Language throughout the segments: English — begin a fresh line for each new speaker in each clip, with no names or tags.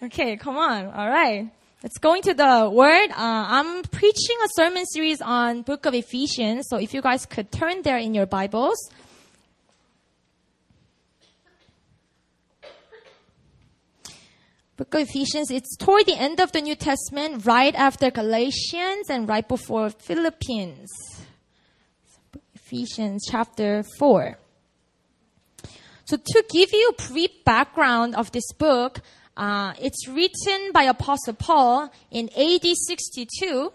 Okay, come on. All right. Let's go into the word. Uh, I'm preaching a sermon series on book of Ephesians. So if you guys could turn there in your Bibles. Book of Ephesians, it's toward the end of the New Testament, right after Galatians and right before Philippians. Ephesians chapter 4. So to give you a brief background of this book, uh, it's written by Apostle Paul in AD 62,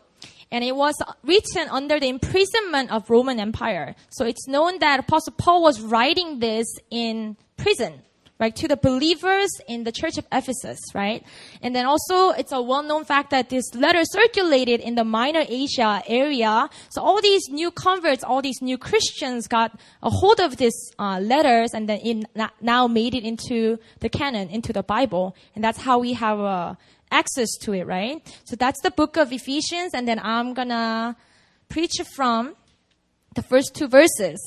and it was written under the imprisonment of Roman Empire. So it's known that Apostle Paul was writing this in prison right, to the believers in the church of Ephesus, right? And then also, it's a well-known fact that this letter circulated in the Minor Asia area. So all these new converts, all these new Christians got a hold of these uh, letters and then it now made it into the canon, into the Bible. And that's how we have uh, access to it, right? So that's the book of Ephesians. And then I'm gonna preach from the first two verses.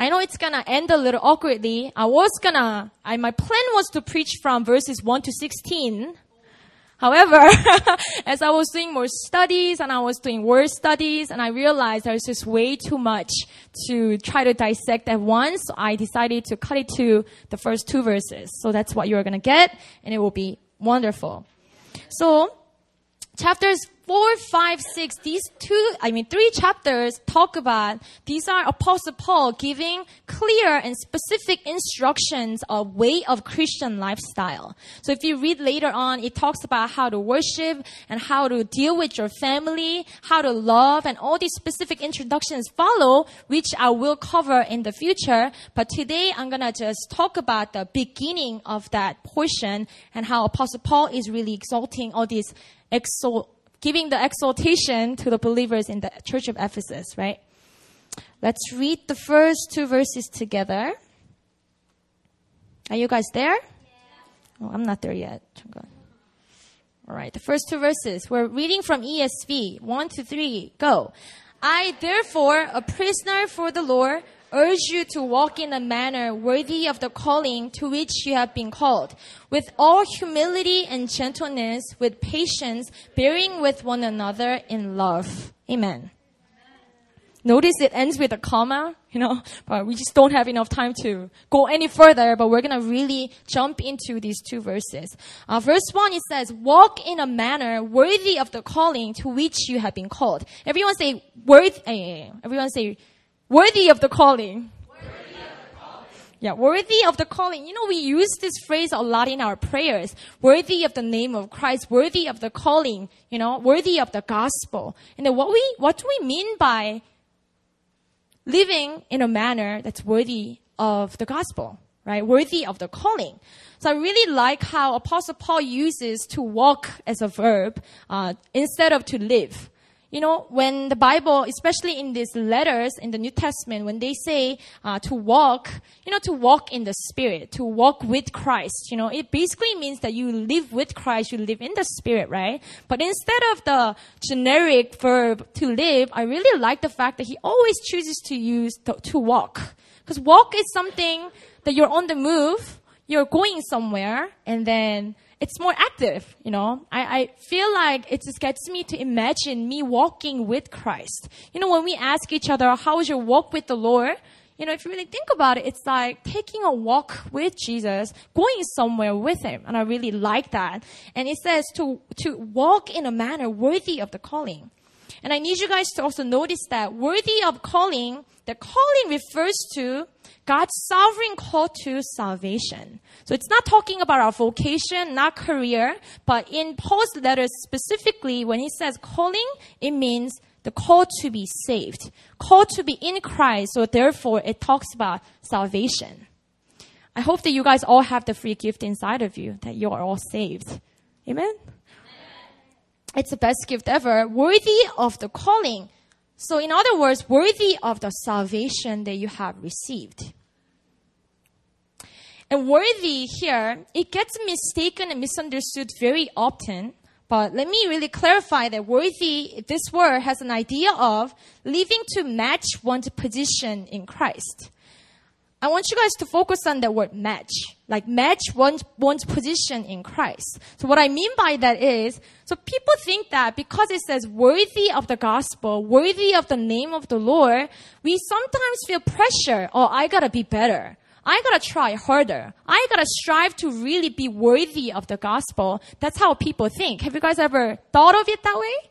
I know it's gonna end a little awkwardly. I was gonna, I, my plan was to preach from verses 1 to 16. However, as I was doing more studies and I was doing word studies and I realized there was just way too much to try to dissect at once, so I decided to cut it to the first two verses. So that's what you're gonna get and it will be wonderful. So, chapters 4, 5, 6, these two, I mean, three chapters talk about, these are Apostle Paul giving clear and specific instructions of way of Christian lifestyle. So if you read later on, it talks about how to worship and how to deal with your family, how to love, and all these specific introductions follow, which I will cover in the future. But today I'm gonna just talk about the beginning of that portion and how Apostle Paul is really exalting all these exalt giving the exaltation to the believers in the church of Ephesus, right? Let's read the first two verses together. Are you guys there? Yeah. Oh, I'm not there yet. All right, the first two verses. We're reading from ESV. One to three, go. I, therefore, a prisoner for the Lord, urge you to walk in a manner worthy of the calling to which you have been called, with all humility and gentleness, with patience, bearing with one another in love. Amen. Notice it ends with a comma, you know, but we just don't have enough time to go any further, but we're gonna really jump into these two verses. Uh, verse one, it says, walk in a manner worthy of the calling to which you have been called. Everyone say, worthy, eh, everyone say, Worthy of the calling. Yeah, worthy of the calling. You know, we use this phrase a lot in our prayers. Worthy of the name of Christ, worthy of the calling, you know, worthy of the gospel. And then what we, what do we mean by living in a manner that's worthy of the gospel, right? Worthy of the calling. So I really like how Apostle Paul uses to walk as a verb, uh, instead of to live. You know, when the Bible, especially in these letters in the New Testament, when they say uh, to walk, you know, to walk in the Spirit, to walk with Christ, you know, it basically means that you live with Christ, you live in the Spirit, right? But instead of the generic verb to live, I really like the fact that he always chooses to use to walk. Because walk is something that you're on the move, you're going somewhere, and then it's more active, you know. I, I feel like it just gets me to imagine me walking with Christ. You know, when we ask each other, how is your walk with the Lord? You know, if you really think about it, it's like taking a walk with Jesus, going somewhere with Him. And I really like that. And it says to, to walk in a manner worthy of the calling. And I need you guys to also notice that worthy of calling, the calling refers to God's sovereign call to salvation. So it's not talking about our vocation, not career, but in Paul's letters specifically, when he says calling, it means the call to be saved, call to be in Christ. So therefore, it talks about salvation. I hope that you guys all have the free gift inside of you, that you are all saved. Amen? It's the best gift ever, worthy of the calling. So in other words, worthy of the salvation that you have received. And worthy here, it gets mistaken and misunderstood very often. But let me really clarify that worthy, this word has an idea of living to match one's position in Christ. I want you guys to focus on the word match. Like match one's, one's position in Christ. So what I mean by that is, so people think that because it says worthy of the gospel, worthy of the name of the Lord, we sometimes feel pressure, oh, I gotta be better. I gotta try harder. I gotta strive to really be worthy of the gospel. That's how people think. Have you guys ever thought of it that way?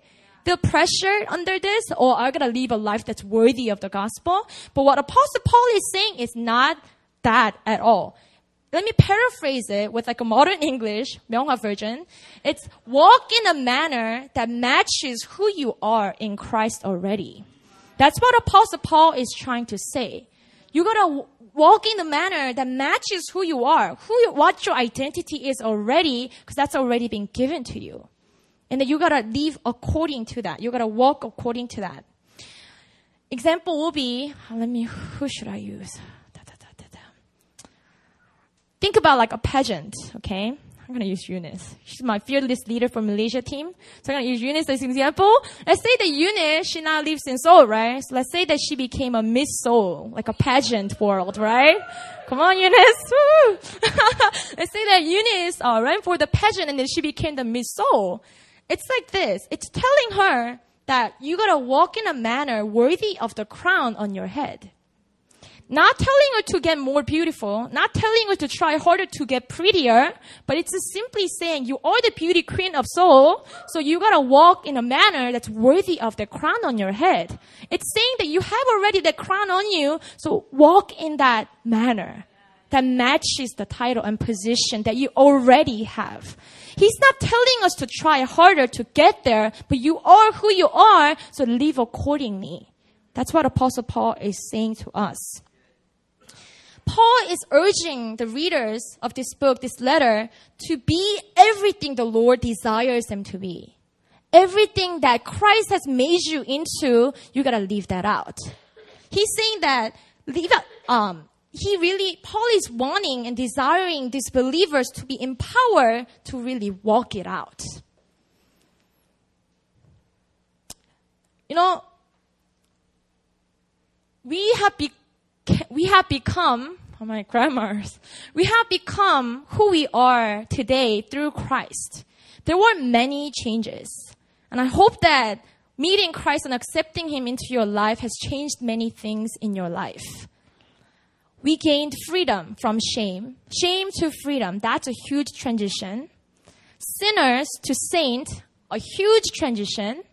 Feel pressure under this, or are going to live a life that's worthy of the gospel. But what Apostle Paul is saying is not that at all. Let me paraphrase it with like a modern English, 명화 version. It's walk in a manner that matches who you are in Christ already. That's what Apostle Paul is trying to say. You gotta walk in a manner that matches who you are, who, what your identity is already, because that's already been given to you. And then you gotta live according to that. You gotta walk according to that. Example will be, let me, who should I use? Da, da, da, Think about like a pageant, okay? I'm gonna use Eunice. She's my fearless leader for Malaysia team. So I'm gonna use Eunice as an example. Let's say that Eunice, she now lives in Seoul, right? So let's say that she became a Miss Seoul, like a pageant world, right? Come on, Eunice. let's say that Eunice uh, ran for the pageant and then she became the Miss Seoul. It's like this. It's telling her that you gotta walk in a manner worthy of the crown on your head. Not telling her to get more beautiful, not telling her to try harder to get prettier, but it's simply saying you are the beauty queen of Seoul, so you gotta walk in a manner that's worthy of the crown on your head. It's saying that you have already the crown on you, so walk in that manner that matches the title and position that you already have. He's not telling us to try harder to get there, but you are who you are, so live accordingly. That's what Apostle Paul is saying to us. Paul is urging the readers of this book, this letter, to be everything the Lord desires them to be. Everything that Christ has made you into, you gotta leave that out. He's saying that leave out, um, he really, Paul is wanting and desiring these believers to be empowered to really walk it out. You know, we have, be, we have become, oh my grammars, we have become who we are today through Christ. There were many changes. And I hope that meeting Christ and accepting Him into your life has changed many things in your life we gained freedom from shame. Shame to freedom. That's a huge transition. Sinners to saint, a huge transition.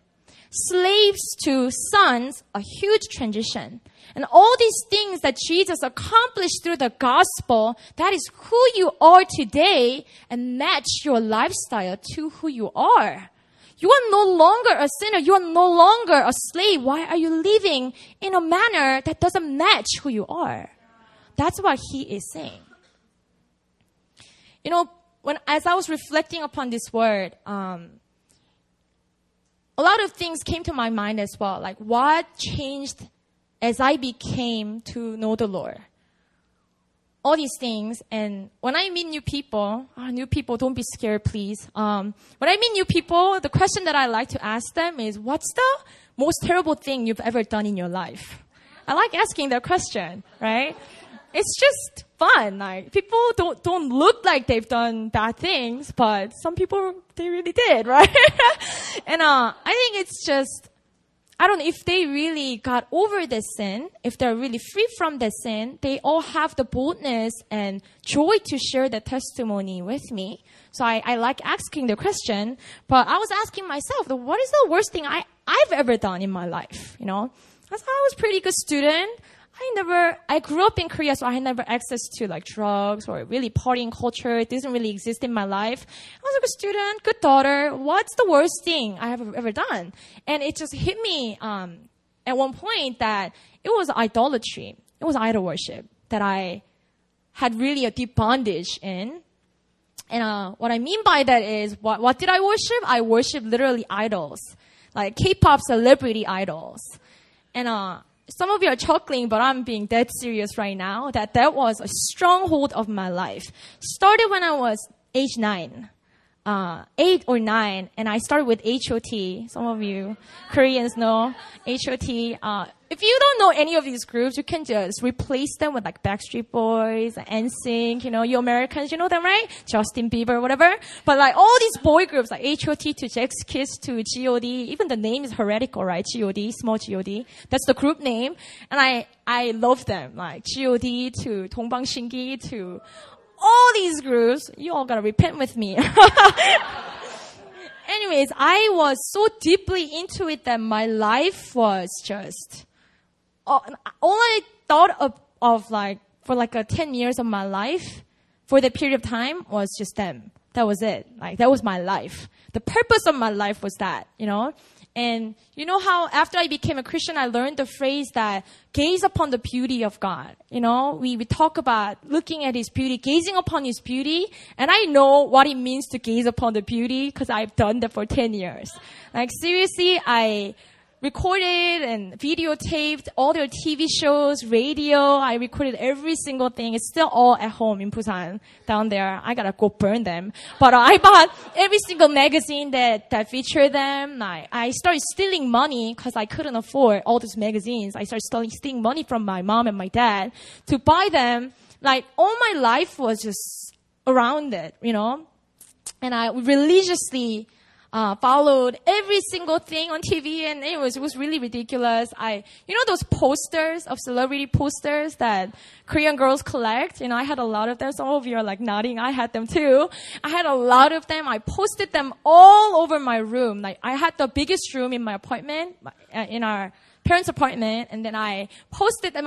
Slaves to sons, a huge transition. And all these things that Jesus accomplished through the gospel, that is who you are today and match your lifestyle to who you are. You are no longer a sinner. You are no longer a slave. Why are you living in a manner that doesn't match who you are? That's what he is saying. You know, when as I was reflecting upon this word, um, a lot of things came to my mind as well. Like what changed as I became to know the Lord. All these things, and when I meet new people, oh, new people, don't be scared, please. Um, when I meet new people, the question that I like to ask them is, "What's the most terrible thing you've ever done in your life?" I like asking that question, right? It's just fun. Like people don't don't look like they've done bad things, but some people they really did, right? and uh, I think it's just I don't know if they really got over the sin, if they're really free from the sin, they all have the boldness and joy to share the testimony with me. So I, I like asking the question, but I was asking myself, what is the worst thing I, I've ever done in my life? You know, I was a pretty good student. I never, I grew up in Korea, so I had never access to like drugs or really partying culture. It doesn't really exist in my life. I was a good student, good daughter. What's the worst thing I have ever done? And it just hit me, um, at one point that it was idolatry. It was idol worship that I had really a deep bondage in. And, uh, what I mean by that is, what, what did I worship? I worship literally idols. Like K-pop celebrity idols. And, uh, some of you are chuckling, but I'm being dead serious right now that that was a stronghold of my life. Started when I was age nine, uh, eight or nine, and I started with HOT. Some of you Koreans know HOT. Uh, if you don't know any of these groups, you can just replace them with like Backstreet Boys, NSYNC, you know, you Americans, you know them, right? Justin Bieber, whatever. But like all these boy groups, like H.O.T. to Sechs Kies to G.O.D., even the name is heretical, right? G.O.D., small G.O.D. That's the group name. And I, I love them, like G.O.D. to Dongbang Shingi to all these groups. You all gotta repent with me. Anyways, I was so deeply into it that my life was just all, all I thought of, of like for like a 10 years of my life for the period of time was just them. That was it. Like that was my life. The purpose of my life was that, you know? And you know how after I became a Christian, I learned the phrase that gaze upon the beauty of God. You know, we, we talk about looking at His beauty, gazing upon His beauty. And I know what it means to gaze upon the beauty because I've done that for 10 years. Like seriously, I, recorded and videotaped all their TV shows, radio. I recorded every single thing. It's still all at home in Busan down there. I gotta go burn them. But uh, I bought every single magazine that, that featured them. I, I started stealing money because I couldn't afford all these magazines. I started stealing, stealing money from my mom and my dad to buy them. Like all my life was just around it, you know? And I religiously uh, followed every single thing on TV, and it was it was really ridiculous. I, you know, those posters of celebrity posters that Korean girls collect. You know, I had a lot of them. Some of you are like nodding. I had them too. I had a lot of them. I posted them all over my room. Like I had the biggest room in my apartment, uh, in our parents' apartment, and then I posted them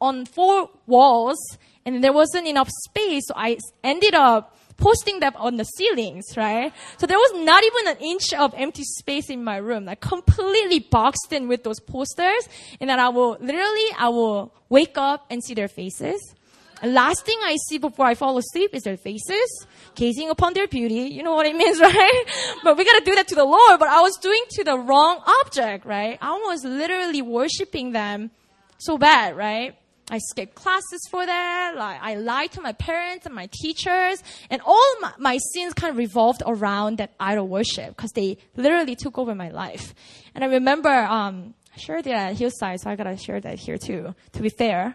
on four walls, and there wasn't enough space, so I ended up posting them on the ceilings, right? So there was not even an inch of empty space in my room, like completely boxed in with those posters. And then I will literally, I will wake up and see their faces. And last thing I see before I fall asleep is their faces, gazing upon their beauty. You know what it means, right? but we gotta do that to the Lord. But I was doing to the wrong object, right? I was literally worshiping them so bad, right? I skipped classes for that. Like, I lied to my parents and my teachers. And all my, my sins kind of revolved around that idol worship because they literally took over my life. And I remember, um, I shared that at Hillside, so I gotta share that here too, to be fair.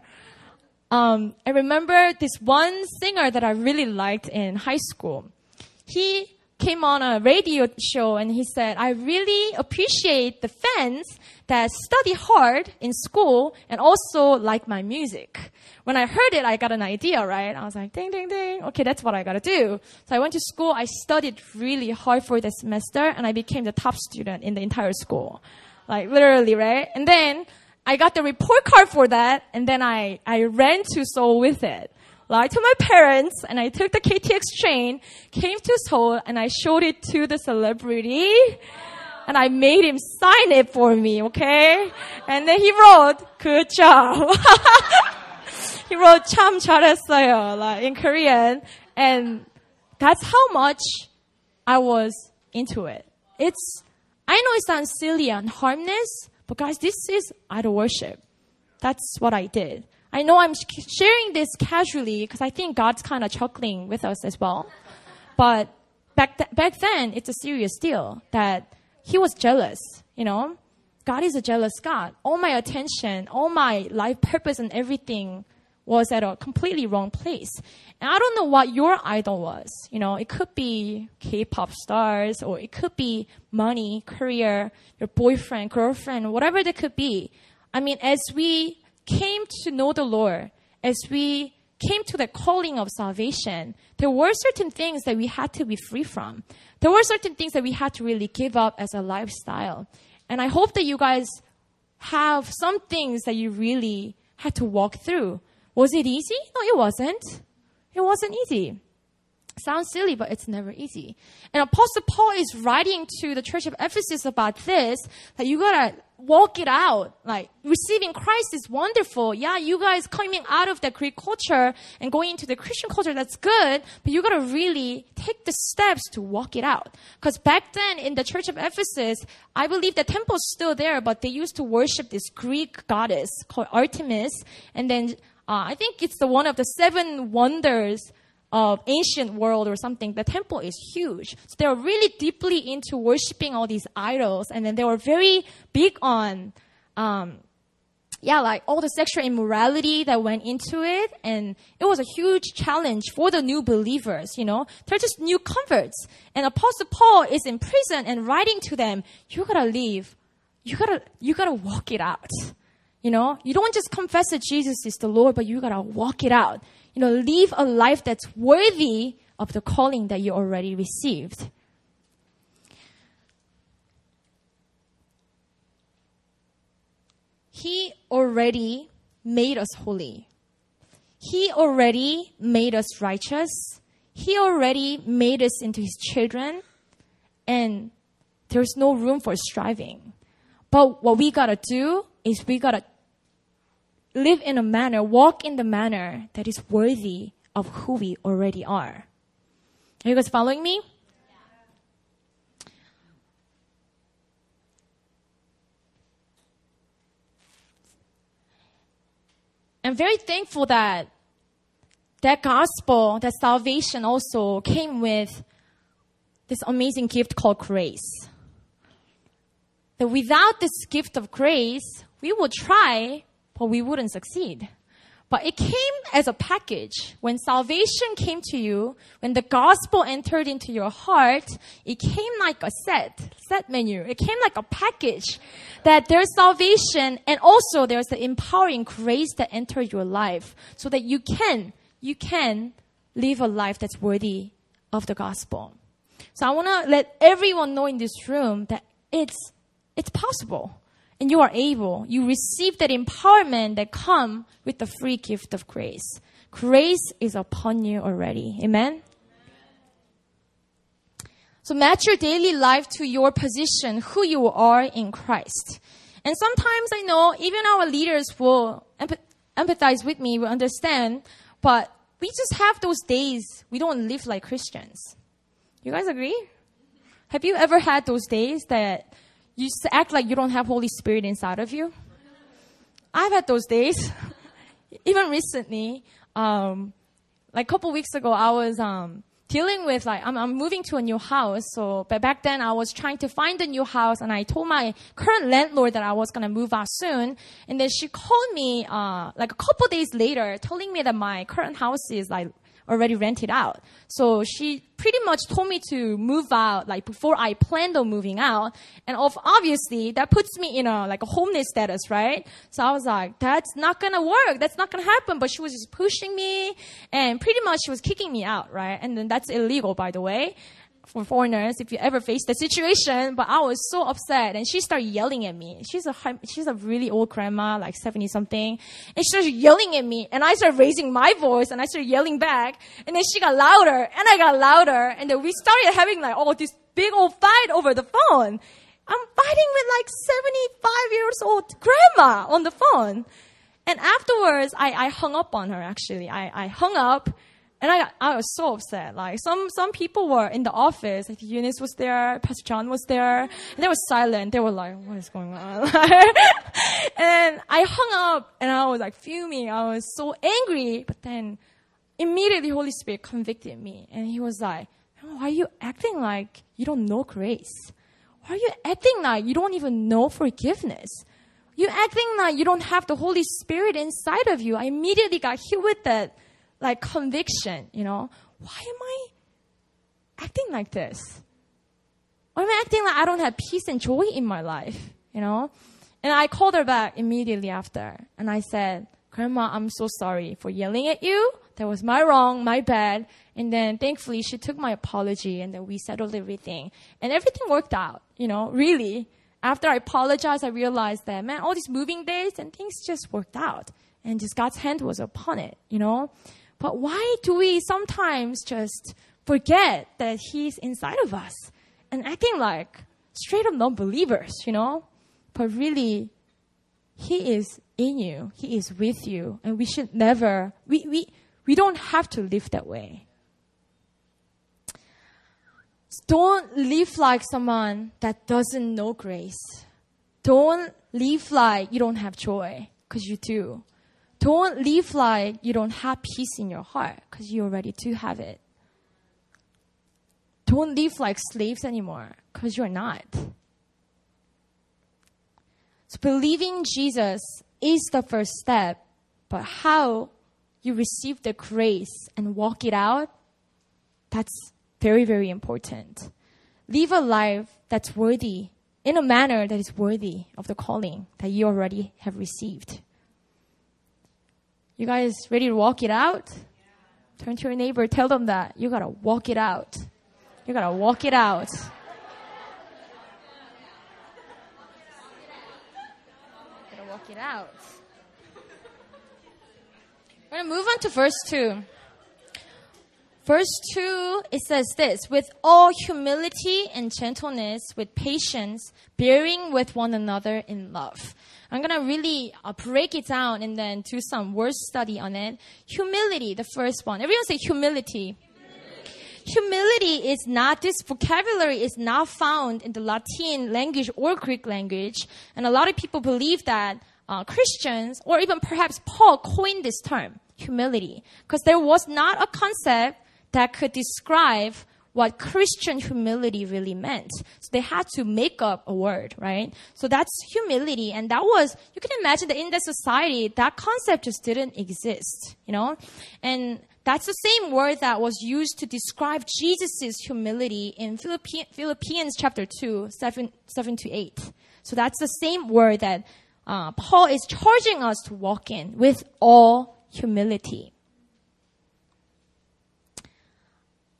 Um, I remember this one singer that I really liked in high school. He came on a radio show and he said, I really appreciate the fans that study hard in school and also like my music. When I heard it, I got an idea, right? I was like, ding, ding, ding. Okay, that's what I gotta do. So I went to school. I studied really hard for the semester and I became the top student in the entire school. Like literally, right? And then I got the report card for that and then I, I ran to Seoul with it lied to my parents and I took the KTX train, came to Seoul and I showed it to the celebrity and I made him sign it for me, okay? And then he wrote, good job. he wrote, 참 잘했어요, like in Korean. And that's how much I was into it. It's, I know it sounds silly and harmless, but guys, this is idol worship. That's what I did. I know I'm sharing this casually because I think God's kind of chuckling with us as well. But back, th- back then, it's a serious deal that he was jealous, you know? God is a jealous God. All my attention, all my life purpose and everything was at a completely wrong place. And I don't know what your idol was. You know, it could be K-pop stars or it could be money, career, your boyfriend, girlfriend, whatever it could be. I mean, as we came to know the Lord, as we came to the calling of salvation, there were certain things that we had to be free from. There were certain things that we had to really give up as a lifestyle. And I hope that you guys have some things that you really had to walk through. Was it easy? No, it wasn't. It wasn't easy. Sounds silly, but it's never easy. And Apostle Paul is writing to the church of Ephesus about this, that you gotta walk it out. Like, receiving Christ is wonderful. Yeah, you guys coming out of the Greek culture and going into the Christian culture, that's good, but you gotta really take the steps to walk it out. Cause back then in the church of Ephesus, I believe the temple's still there, but they used to worship this Greek goddess called Artemis, and then uh, I think it's the one of the seven wonders of ancient world or something, the temple is huge. So they were really deeply into worshiping all these idols, and then they were very big on um, yeah, like all the sexual immorality that went into it. And it was a huge challenge for the new believers, you know. They're just new converts. And Apostle Paul is in prison and writing to them, you gotta leave. You gotta, you gotta walk it out. You know, you don't just confess that Jesus is the Lord, but you gotta walk it out. You know, live a life that's worthy of the calling that you already received. He already made us holy. He already made us righteous. He already made us into His children. And there's no room for striving. But what we gotta do is we gotta live in a manner, walk in the manner that is worthy of who we already are. Are you guys following me? I'm very thankful that that gospel, that salvation also came with this amazing gift called grace. That without this gift of grace, we would try, but we wouldn't succeed. But it came as a package. When salvation came to you, when the gospel entered into your heart, it came like a set, set menu. It came like a package that there's salvation and also there's the empowering grace that entered your life so that you can, you can live a life that's worthy of the gospel. So I want to let everyone know in this room that it's, it's possible and you are able. You receive that empowerment that come with the free gift of grace. Grace is upon you already. Amen. So match your daily life to your position, who you are in Christ. And sometimes I know even our leaders will empathize with me, will understand, but we just have those days we don't live like Christians. You guys agree? Have you ever had those days that you act like you don't have Holy Spirit inside of you. I've had those days. Even recently, um, like a couple weeks ago, I was um, dealing with like I'm, I'm, moving to a new house. So, but back then I was trying to find a new house, and I told my current landlord that I was gonna move out soon. And then she called me uh, like a couple days later, telling me that my current house is like already rented out. So she pretty much told me to move out like before I planned on moving out. And of obviously that puts me in a like a homeless status, right? So I was like, that's not gonna work. That's not gonna happen. But she was just pushing me and pretty much she was kicking me out, right? And then that's illegal, by the way for foreigners if you ever face the situation. But I was so upset, and she started yelling at me. She's a she's a really old grandma, like seventy something, and she started yelling at me. And I started raising my voice, and I started yelling back. And then she got louder, and I got louder, and then we started having like all this big old fight over the phone. I'm fighting with like 75 years old grandma on the phone. And afterwards, I, I hung up on her actually. I, I hung up and I, I was so upset. Like some, some people were in the office. Like Eunice was there, Pastor John was there, and they were silent. They were like, "What is going on?" and I hung up, and I was like fuming. I was so angry. But then, immediately, Holy Spirit convicted me, and He was like, "Why are you acting like you don't know grace? Why are you acting like you don't even know forgiveness?" You acting like you don't have the Holy Spirit inside of you. I immediately got hit with that like conviction, you know, why am I acting like this? Why am I acting like I don't have peace and joy in my life, you know? And I called her back immediately after and I said, Grandma, I'm so sorry for yelling at you. That was my wrong, my bad. And then thankfully she took my apology and then we settled everything. And everything worked out, you know, really. After I apologized, I realized that, man, all these moving days and things just worked out. And just God's hand was upon it, you know? But why do we sometimes just forget that He's inside of us and acting like straight up non believers, you know? But really, He is in you, He is with you, and we should never, we, we, we don't have to live that way. Don't live like someone that doesn't know grace. Don't live like you don't have joy, because you do. Don't live like you don't have peace in your heart because you already do have it. Don't live like slaves anymore because you're not. So believing Jesus is the first step, but how you receive the grace and walk it out, that's very, very important. Live a life that's worthy in a manner that is worthy of the calling that you already have received. You guys ready to walk it out? Turn to your neighbor, tell them that you gotta walk it out. You gotta walk it out. gotta walk it out. We're gonna move on to verse 2. Verse 2, it says this, with all humility and gentleness, with patience, bearing with one another in love. I'm gonna really uh, break it down and then do some word study on it. Humility, the first one. Everyone say humility. Humility is not, this vocabulary is not found in the Latin language or Greek language. And a lot of people believe that uh, Christians, or even perhaps Paul coined this term, humility. Because there was not a concept that could describe what Christian humility really meant. So they had to make up a word, right? So that's humility. And that was, you can imagine that in that society, that concept just didn't exist, you know? And that's the same word that was used to describe Jesus' humility in Philippians chapter 2, 7, 7 to 8. So that's the same word that uh, Paul is charging us to walk in with all humility.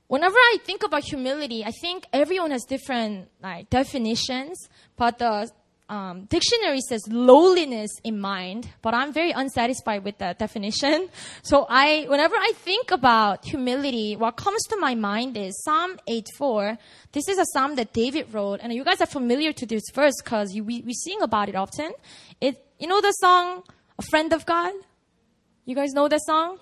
Whenever I think about humility, I think everyone has different like definitions, but the um, dictionary says lowliness in mind, but I'm very unsatisfied with that definition. So I, whenever I think about humility, what comes to my mind is Psalm 8:4. This is a psalm that David wrote, and you guys are familiar to this verse because we, we sing about it often. It, you know the song, "A Friend of God." You guys know that song?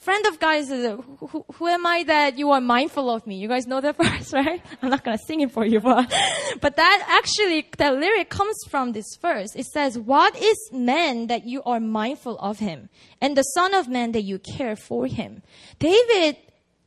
Friend of God says, uh, who, who, am I that you are mindful of me? You guys know that verse, right? I'm not going to sing it for you, but, but that actually, that lyric comes from this verse. It says, what is man that you are mindful of him? And the son of man that you care for him? David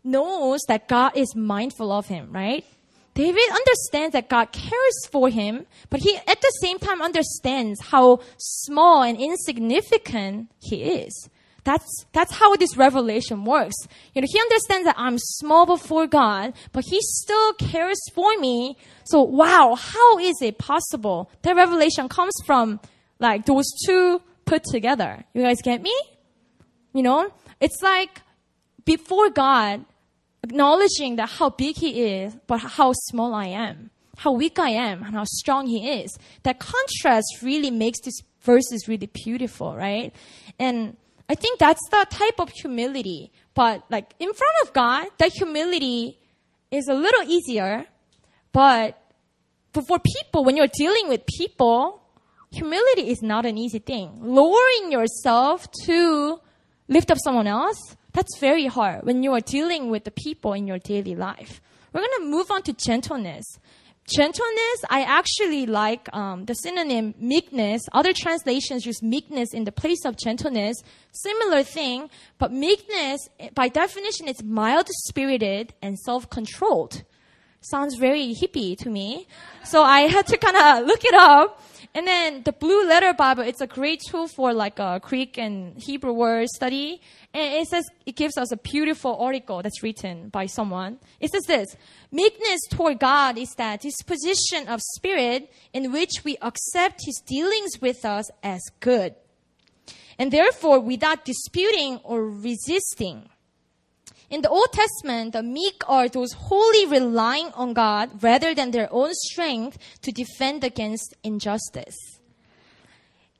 knows that God is mindful of him, right? David understands that God cares for him, but he at the same time understands how small and insignificant he is. That's, that's how this revelation works. You know, he understands that I'm small before God, but he still cares for me. So wow, how is it possible? That revelation comes from like those two put together. You guys get me? You know, it's like before God acknowledging that how big he is, but how small I am, how weak I am, and how strong he is. That contrast really makes this verses really beautiful, right? And I think that's the type of humility. But like in front of God, that humility is a little easier. But, but for people, when you're dealing with people, humility is not an easy thing. Lowering yourself to lift up someone else, that's very hard when you are dealing with the people in your daily life. We're going to move on to gentleness gentleness, I actually like um, the synonym meekness. Other translations use meekness in the place of gentleness. Similar thing, but meekness, by definition, is mild spirited and self controlled. Sounds very hippie to me. So I had to kind of look it up. And then the Blue Letter Bible, it's a great tool for like a Greek and Hebrew word study. And it says, it gives us a beautiful article that's written by someone. It says this, meekness toward God is that disposition of spirit in which we accept his dealings with us as good. And therefore, without disputing or resisting. In the Old Testament, the meek are those wholly relying on God rather than their own strength to defend against injustice.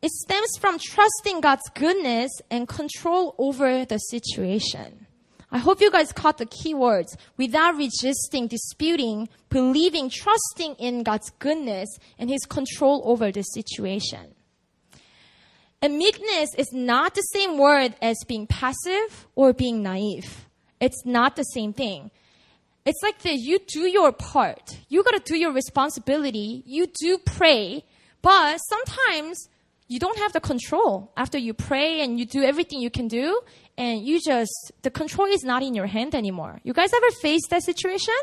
It stems from trusting God's goodness and control over the situation. I hope you guys caught the key words. Without resisting, disputing, believing, trusting in God's goodness and His control over the situation. And meekness is not the same word as being passive or being naive. It's not the same thing. It's like that you do your part. You gotta do your responsibility. You do pray. But sometimes you don't have the control after you pray and you do everything you can do and you just, the control is not in your hand anymore. You guys ever face that situation?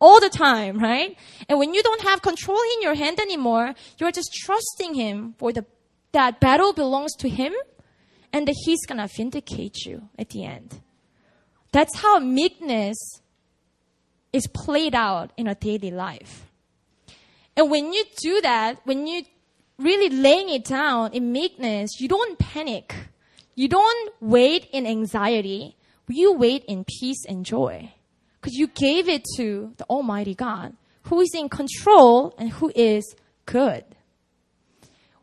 All the time, right? And when you don't have control in your hand anymore, you're just trusting Him for the that battle belongs to Him and that He's gonna vindicate you at the end. That's how meekness is played out in a daily life. And when you do that, when you really laying it down in meekness, you don't panic. You don't wait in anxiety. You wait in peace and joy. Because you gave it to the Almighty God, who is in control and who is good.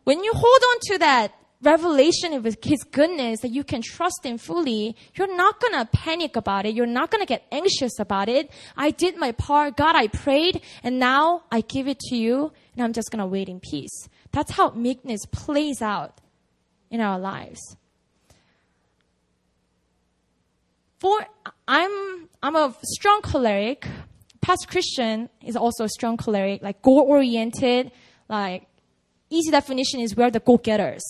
When you hold on to that revelation of his goodness that you can trust him fully, you're not gonna panic about it. You're not gonna get anxious about it. I did my part. God, I prayed and now I give it to you and I'm just gonna wait in peace. That's how meekness plays out in our lives. For I'm I'm a strong choleric. Past Christian is also a strong choleric, like goal oriented, like easy definition is we're the go getters.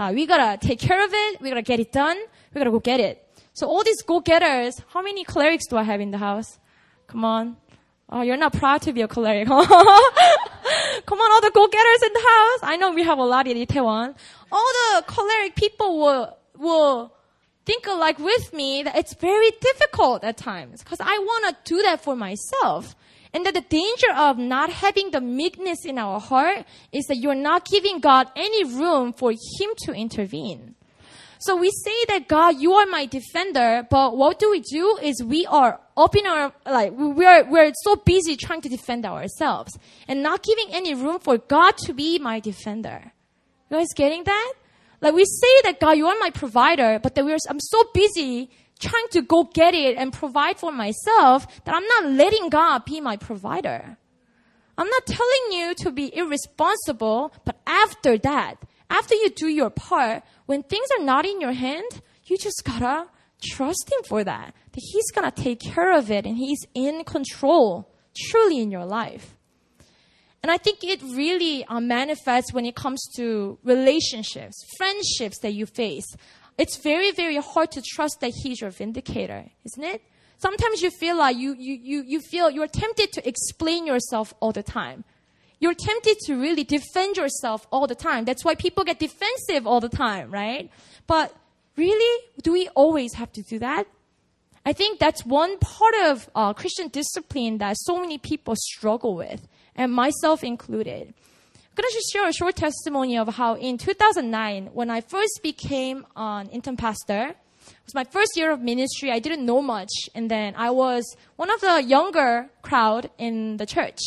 Like we gotta take care of it, we gotta get it done, we gotta go get it. So all these go getters, how many cholerics do I have in the house? Come on. Oh, you're not proud to be a choleric. Come on, all the go getters in the house. I know we have a lot in Itaewon. All the choleric people will, will think alike with me that it's very difficult at times because I want to do that for myself. And that the danger of not having the meekness in our heart is that you're not giving God any room for Him to intervene. So we say that God, you are my defender, but what do we do is we are open our, like, we are, we're so busy trying to defend ourselves and not giving any room for God to be my defender. You guys getting that? Like we say that God, you are my provider, but that we're, I'm so busy trying to go get it and provide for myself that I'm not letting God be my provider. I'm not telling you to be irresponsible, but after that, after you do your part, when things are not in your hand, you just gotta trust Him for that. That He's gonna take care of it and He's in control truly in your life. And I think it really uh, manifests when it comes to relationships, friendships that you face it's very, very hard to trust that He's your vindicator, isn't it? Sometimes you feel like you, you, you, you feel you're tempted to explain yourself all the time. You're tempted to really defend yourself all the time. That's why people get defensive all the time, right? But really, do we always have to do that? I think that's one part of uh, Christian discipline that so many people struggle with, and myself included. I'm going to share a short testimony of how in 2009, when I first became an intern pastor, it was my first year of ministry. I didn't know much. And then I was one of the younger crowd in the church.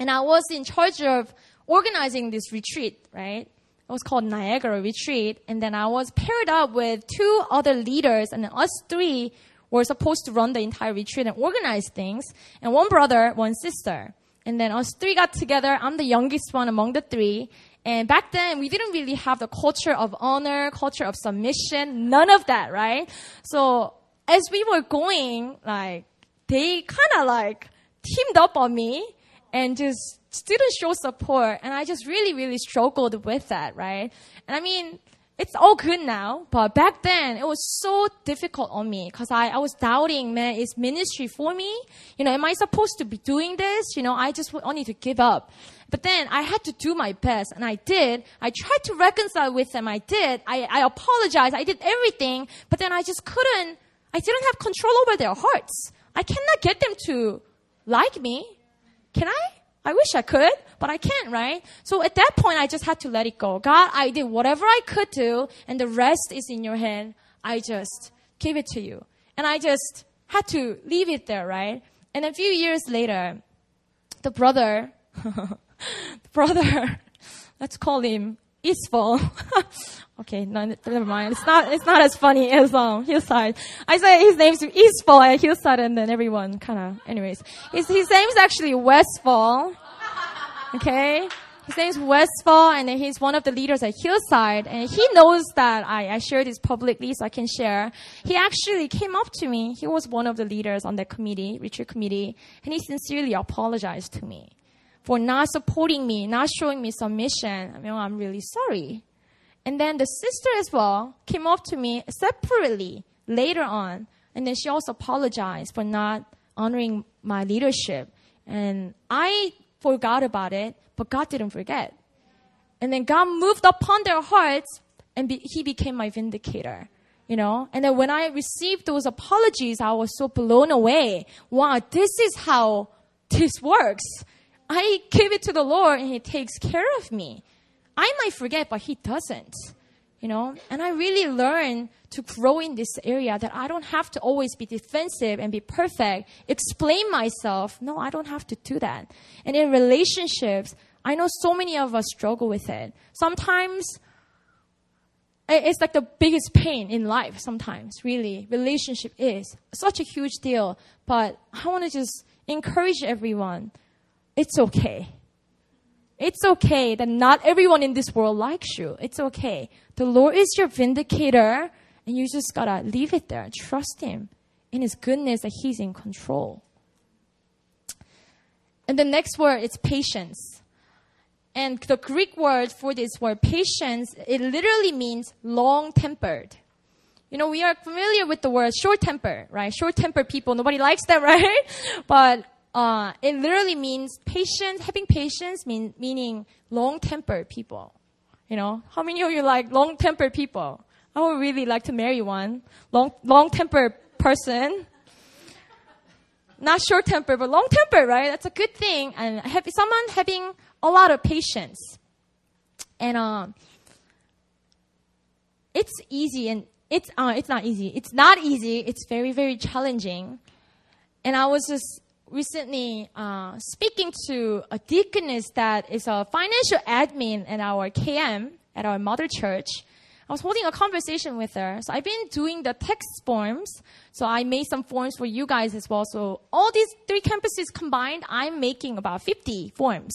And I was in charge of organizing this retreat, right? It was called Niagara Retreat. And then I was paired up with two other leaders and us three were supposed to run the entire retreat and organize things. And one brother, one sister. And then us three got together. I'm the youngest one among the three. And back then, we didn't really have the culture of honor, culture of submission, none of that, right? So as we were going, like, they kind of like teamed up on me and just didn't show support. And I just really, really struggled with that, right? And I mean, it's all good now, but back then it was so difficult on me because I, I was doubting, man, is ministry for me? You know, am I supposed to be doing this? You know, I just wanted to give up. But then I had to do my best and I did. I tried to reconcile with them. I did. I, I apologized. I did everything, but then I just couldn't, I didn't have control over their hearts. I cannot get them to like me. Can I? I wish I could, but I can't, right? So at that point, I just had to let it go. God, I did whatever I could do, and the rest is in your hand. I just gave it to you. And I just had to leave it there, right? And a few years later, the brother, the brother, let's call him Isful. okay, no, never mind. It's not, it's not as funny as, um, Hillside. I say his name's Eastfall and Hillside and then everyone kinda, anyways. His, his name's actually Westfall. Okay? His name's Westfall and then he's one of the leaders at Hillside and he knows that I, I share this publicly so I can share. He actually came up to me. He was one of the leaders on the committee, retreat committee, and he sincerely apologized to me for not supporting me, not showing me submission. I mean, I'm really sorry. And then the sister as well came up to me separately later on, and then she also apologized for not honoring my leadership. And I forgot about it, but God didn't forget. And then God moved upon their hearts and be, he became my vindicator. You know, and then when I received those apologies, I was so blown away. Wow, this is how this works. I give it to the Lord and He takes care of me. I might forget, but He doesn't. You know, and I really learned to grow in this area that I don't have to always be defensive and be perfect, explain myself. No, I don't have to do that. And in relationships, I know so many of us struggle with it. Sometimes it's like the biggest pain in life sometimes, really. Relationship is such a huge deal. But I want to just encourage everyone. It's okay. It's okay that not everyone in this world likes you. It's okay. The Lord is your vindicator and you just gotta leave it there. Trust Him in His goodness that He's in control. And the next word is patience. And the Greek word for this word patience, it literally means long tempered. You know, we are familiar with the word short temper, right? Short tempered people, nobody likes them, right? But uh, it literally means patience, having patience mean, meaning long tempered people. You know, how many of you like long tempered people? I would really like to marry one. Long, long tempered person. Not short tempered, but long tempered, right? That's a good thing. And have, someone having a lot of patience. And um, it's easy and it's uh, it's not easy. It's not easy. It's very very challenging. And I was just recently uh, speaking to a deaconess that is a financial admin at our KM at our mother church. I was holding a conversation with her. So I've been doing the text forms. So I made some forms for you guys as well. So all these three campuses combined, I'm making about 50 forms.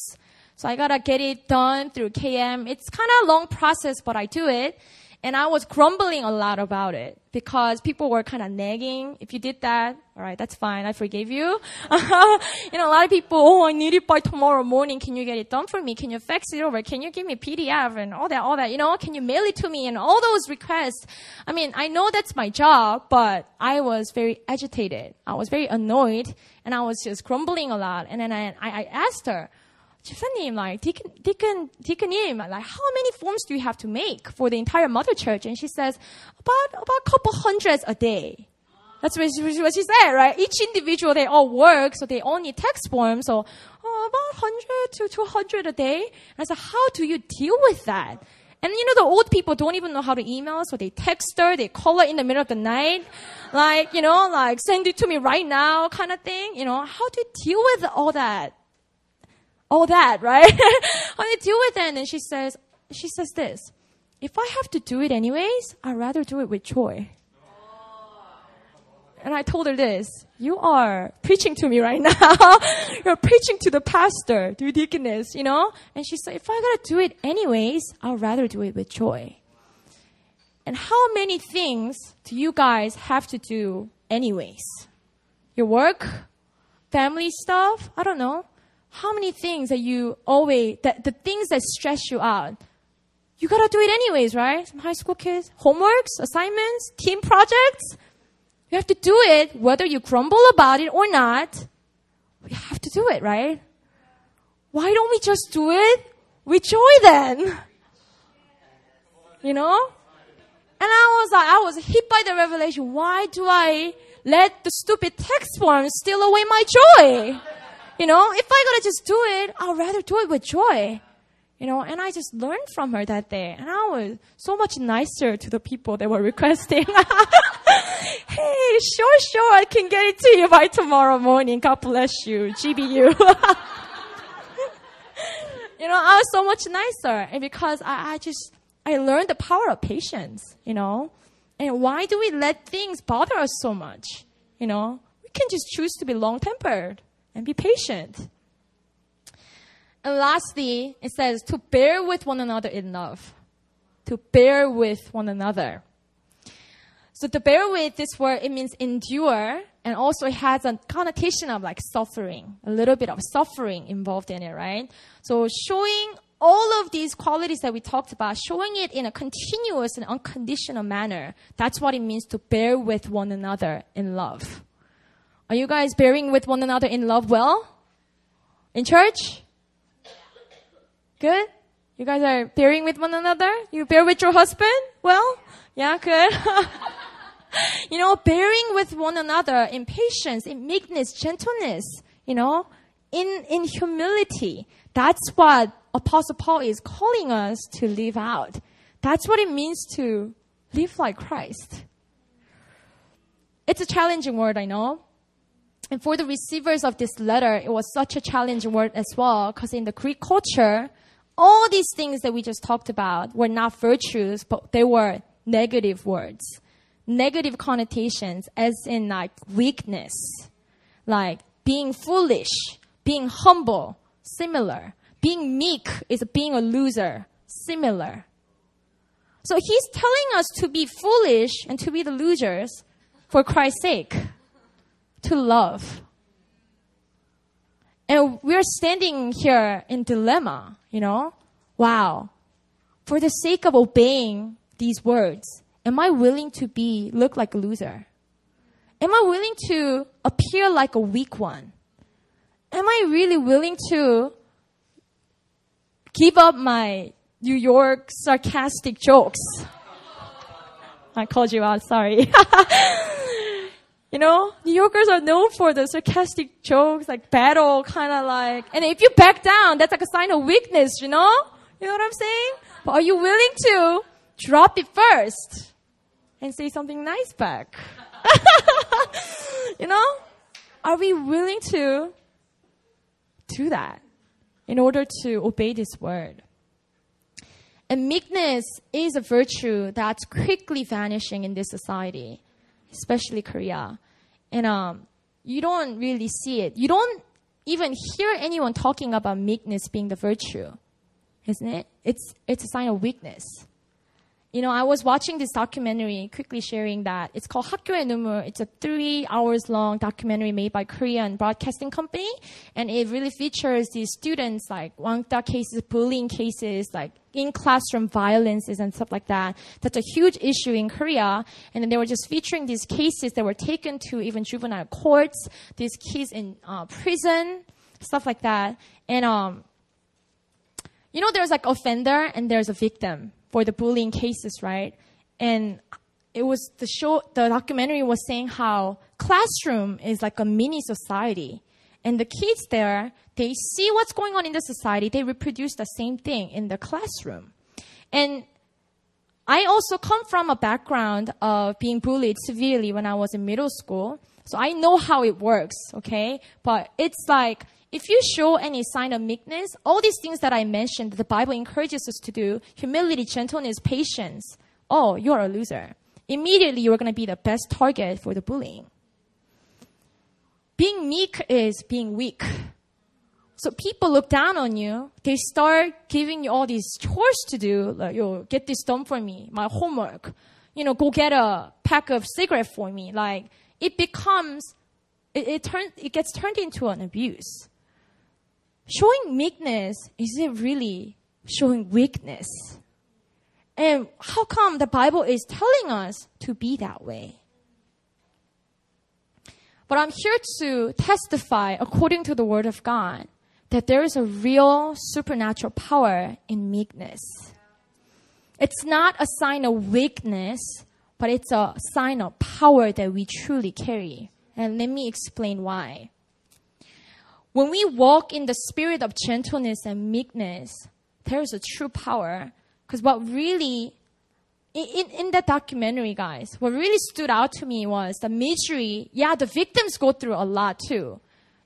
So I gotta get it done through KM. It's kind of a long process, but I do it. And I was grumbling a lot about it because people were kind of nagging. If you did that, all right, that's fine. I forgave you. you know, a lot of people, oh, I need it by tomorrow morning. Can you get it done for me? Can you fax it over? Can you give me a PDF and all that, all that? You know, can you mail it to me and all those requests? I mean, I know that's my job, but I was very agitated. I was very annoyed and I was just grumbling a lot. And then I, I asked her, Tiffany, like, Deacon, Deacon, Deacon like, how many forms do you have to make for the entire mother church? And she says, about, about a couple hundreds a day. That's what she, what she said, right? Each individual, they all work, so they all need text forms, so oh, about 100 to 200 a day. And I said, how do you deal with that? And you know, the old people don't even know how to email, so they text her, they call her in the middle of the night, like, you know, like, send it to me right now kind of thing. You know, how do you deal with all that? All that, right? How do you deal with it? And she says, she says this, if I have to do it anyways, I'd rather do it with joy. And I told her this, you are preaching to me right now. You're preaching to the pastor, to the deaconess, you know? And she said, if I gotta do it anyways, I'd rather do it with joy. And how many things do you guys have to do anyways? Your work? Family stuff? I don't know how many things that you always, that the things that stress you out, you gotta do it anyways, right? Some high school kids, homeworks, assignments, team projects. You have to do it whether you grumble about it or not. We have to do it, right? Why don't we just do it with joy then? You know? And I was like, I was hit by the revelation. Why do I let the stupid text form steal away my joy? You know, if I gotta just do it, I'd rather do it with joy. You know, and I just learned from her that day. And I was so much nicer to the people that were requesting. hey, sure, sure, I can get it to you by tomorrow morning. God bless you. GBU. you know, I was so much nicer. And because I, I just, I learned the power of patience, you know. And why do we let things bother us so much? You know, we can just choose to be long tempered and be patient. And lastly, it says to bear with one another in love. To bear with one another. So to bear with this word, it means endure, and also it has a connotation of like suffering, a little bit of suffering involved in it, right? So showing all of these qualities that we talked about, showing it in a continuous and unconditional manner, that's what it means to bear with one another in love. Are you guys bearing with one another in love well? In church? Good? You guys are bearing with one another? You bear with your husband? Well, yeah, good. you know, bearing with one another in patience, in meekness, gentleness, you know, in, in humility. That's what Apostle Paul is calling us to live out. That's what it means to live like Christ. It's a challenging word, I know. And for the receivers of this letter, it was such a challenging word as well, because in the Greek culture, all these things that we just talked about were not virtues, but they were negative words, negative connotations, as in like weakness, like being foolish, being humble, similar. Being meek is being a loser, similar. So he's telling us to be foolish and to be the losers for Christ's sake, to love. And we're standing here in dilemma, you know? Wow. For the sake of obeying these words, am I willing to be, look like a loser? Am I willing to appear like a weak one? Am I really willing to give up my New York sarcastic jokes? I called you out, sorry. you know, New Yorkers are known for the sarcastic jokes, like battle, kind of like, and if you back down, that's like a sign of weakness, you know? You know what I'm saying? But are you willing to drop it first and say something nice back? you know? Are we willing to do that in order to obey this word? And meekness is a virtue that's quickly vanishing in this society, especially Korea. And um, you don't really see it. You don't even hear anyone talking about meekness being the virtue, isn't it? It's, it's a sign of weakness you know, I was watching this documentary, quickly sharing that. It's called Hakyoe Numur. It's a three hours long documentary made by Korean broadcasting company. And it really features these students, like Wangda cases, bullying cases, like in classroom violences and stuff like that. That's a huge issue in Korea. And then they were just featuring these cases that were taken to even juvenile courts, these kids in uh, prison, stuff like that. And, um, you know, there's like offender and there's a victim for the bullying cases, right? And it was the show, the documentary was saying how classroom is like a mini society. And the kids there, they see what's going on in the society. They reproduce the same thing in the classroom. And I also come from a background of being bullied severely when I was in middle school. So I know how it works, okay? But it's like, if you show any sign of meekness, all these things that I mentioned, the Bible encourages us to do humility, gentleness, patience oh, you're a loser. Immediately, you're going to be the best target for the bullying. Being meek is being weak. So people look down on you. They start giving you all these chores to do. Like, yo, get this done for me. My homework. You know, go get a pack of cigarette for me. Like, it becomes, it, it turns, it gets turned into an abuse showing meekness, is it really showing weakness? And how come the Bible is telling us to be that way? But I'm here to testify, according to the Word of God, that there is a real supernatural power in meekness. It's not a sign of weakness, but it's a sign of power that we truly carry. And let me explain why. When we walk in the spirit of gentleness and meekness, there is a true power. Because what really, in, in that documentary, guys, what really stood out to me was the misery. Yeah, the victims go through a lot too.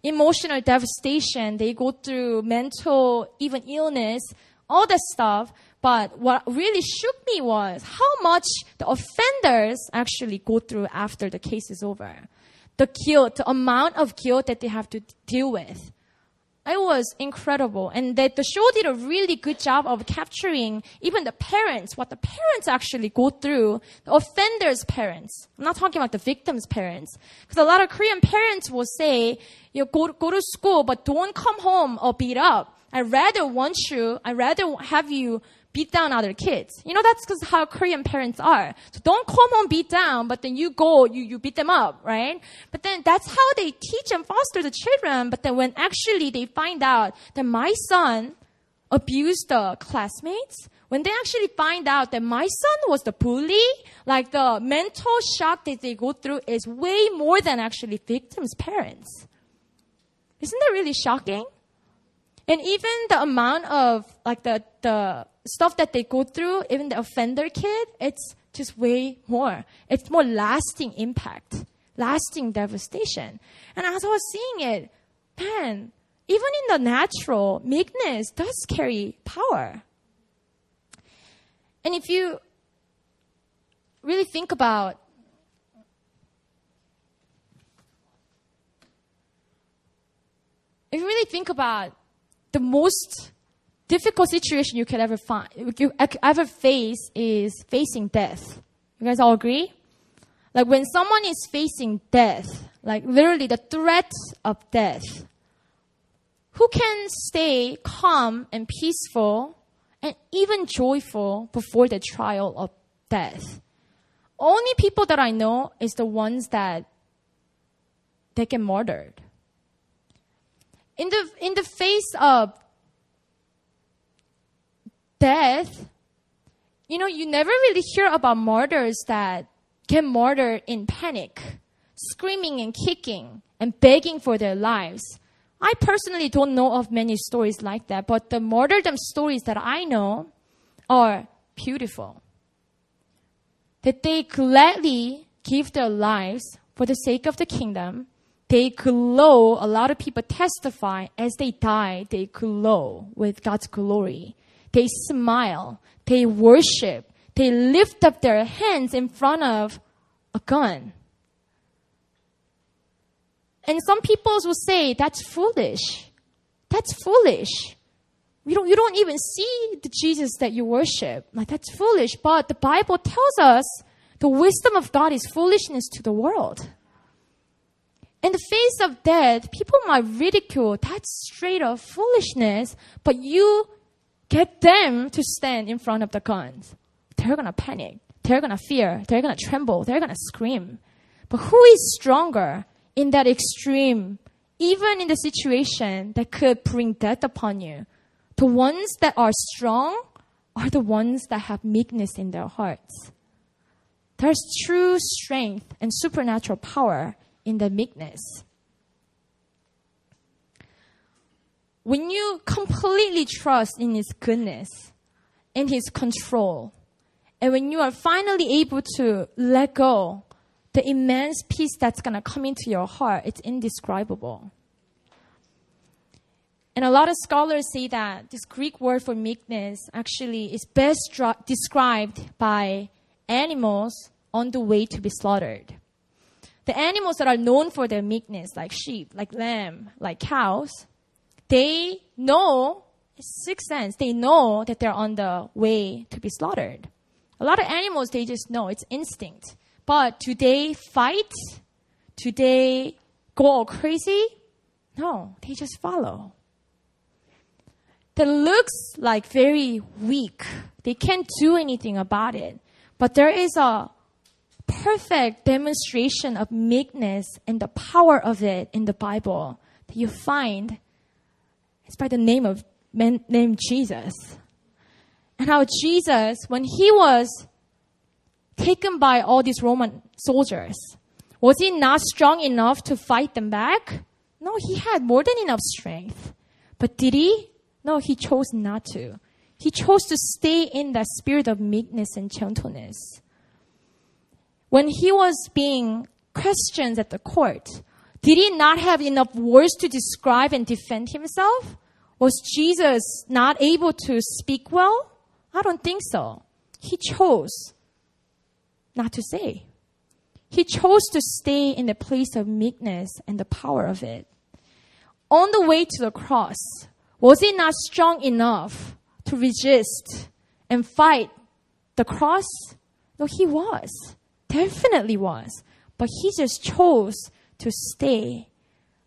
Emotional devastation, they go through mental, even illness, all that stuff. But what really shook me was how much the offenders actually go through after the case is over the guilt, the amount of guilt that they have to deal with. It was incredible. And that the show did a really good job of capturing even the parents, what the parents actually go through, the offender's parents. I'm not talking about the victim's parents. Because a lot of Korean parents will say, you go, go to school, but don't come home or beat up. I rather want you, I rather have you beat down other kids. You know, that's because how Korean parents are. So don't come home beat down, but then you go, you, you beat them up, right? But then that's how they teach and foster the children. But then when actually they find out that my son abused the classmates, when they actually find out that my son was the bully, like the mental shock that they go through is way more than actually victims' parents. Isn't that really shocking? And even the amount of like the, the stuff that they go through, even the offender kid, it's just way more. It's more lasting impact, lasting devastation. And as I was seeing it, man, even in the natural, meekness does carry power. And if you really think about if you really think about the most difficult situation you could ever find, you ever face is facing death. You guys all agree? Like when someone is facing death, like literally the threat of death, who can stay calm and peaceful and even joyful before the trial of death? Only people that I know is the ones that they get murdered. In the, in the face of death, you know, you never really hear about martyrs that get murdered in panic, screaming and kicking and begging for their lives. I personally don't know of many stories like that, but the martyrdom stories that I know are beautiful. That they gladly give their lives for the sake of the kingdom. They glow, a lot of people testify as they die, they glow with God's glory. They smile, they worship, they lift up their hands in front of a gun. And some people will say that's foolish. That's foolish. You don't, you don't even see the Jesus that you worship. Like that's foolish. But the Bible tells us the wisdom of God is foolishness to the world. In the face of death, people might ridicule that's straight up foolishness, but you get them to stand in front of the guns. They're gonna panic. They're gonna fear. They're gonna tremble. They're gonna scream. But who is stronger? in that extreme, even in the situation that could bring death upon you, the ones that are strong are the ones that have meekness in their hearts. There's true strength and supernatural power in the meekness. When you completely trust in His goodness, in His control, and when you are finally able to let go the immense peace that's going to come into your heart, it's indescribable. And a lot of scholars say that this Greek word for meekness actually is best described by animals on the way to be slaughtered. The animals that are known for their meekness, like sheep, like lamb, like cows, they know, sixth sense, they know that they're on the way to be slaughtered. A lot of animals, they just know, it's instinct. But do they fight? Do they go all crazy? No, they just follow. That looks like very weak. They can't do anything about it. But there is a perfect demonstration of meekness and the power of it in the Bible that you find. It's by the name of man named Jesus. And how Jesus, when he was taken by all these Roman soldiers. Was he not strong enough to fight them back? No, he had more than enough strength. But did he? No, he chose not to. He chose to stay in that spirit of meekness and gentleness. When he was being questioned at the court, did he not have enough words to describe and defend himself? Was Jesus not able to speak well? I don't think so. He chose not to say. He chose to stay in the place of meekness and the power of it. On the way to the cross, was he not strong enough to resist and fight the cross? No, he was. Definitely was. But he just chose to stay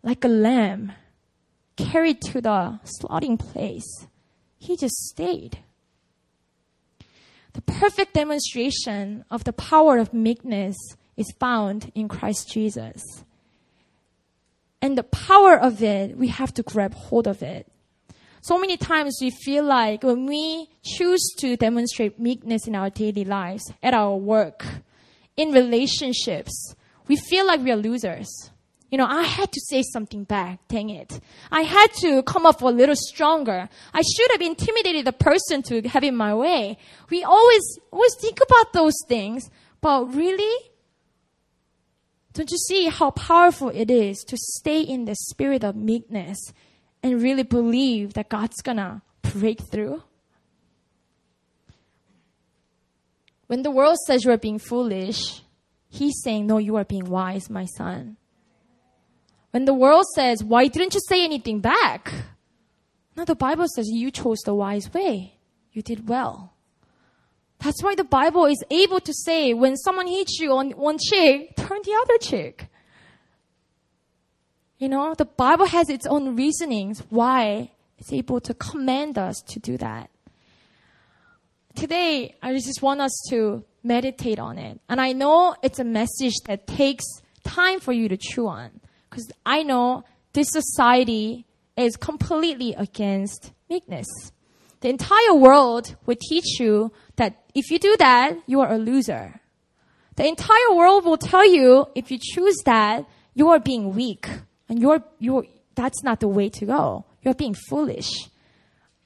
like a lamb carried to the slaughtering place. He just stayed the perfect demonstration of the power of meekness is found in Christ Jesus. And the power of it, we have to grab hold of it. So many times we feel like when we choose to demonstrate meekness in our daily lives, at our work, in relationships, we feel like we are losers. You know, I had to say something back, dang it. I had to come up a little stronger. I should have intimidated the person to have it my way. We always, always think about those things, but really, don't you see how powerful it is to stay in the spirit of meekness and really believe that God's gonna break through? When the world says you are being foolish, He's saying, No, you are being wise, my son. When the world says, Why didn't you say anything back? Now the Bible says you chose the wise way. You did well. That's why the Bible is able to say when someone hits you on one cheek, turn the other cheek. You know, the Bible has its own reasonings why it's able to command us to do that. Today, I just want us to meditate on it. And I know it's a message that takes time for you to chew on. Because I know this society is completely against meekness. The entire world will teach you that if you do that, you are a loser. The entire world will tell you if you choose that, you are being weak. And you're, you're, that's not the way to go. You're being foolish.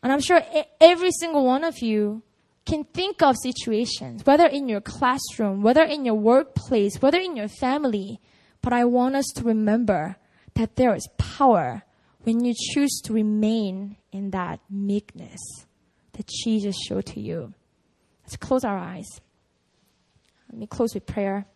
And I'm sure every single one of you can think of situations, whether in your classroom, whether in your workplace, whether in your family. But I want us to remember that there is power when you choose to remain in that meekness that Jesus showed to you. Let's close our eyes. Let me close with prayer.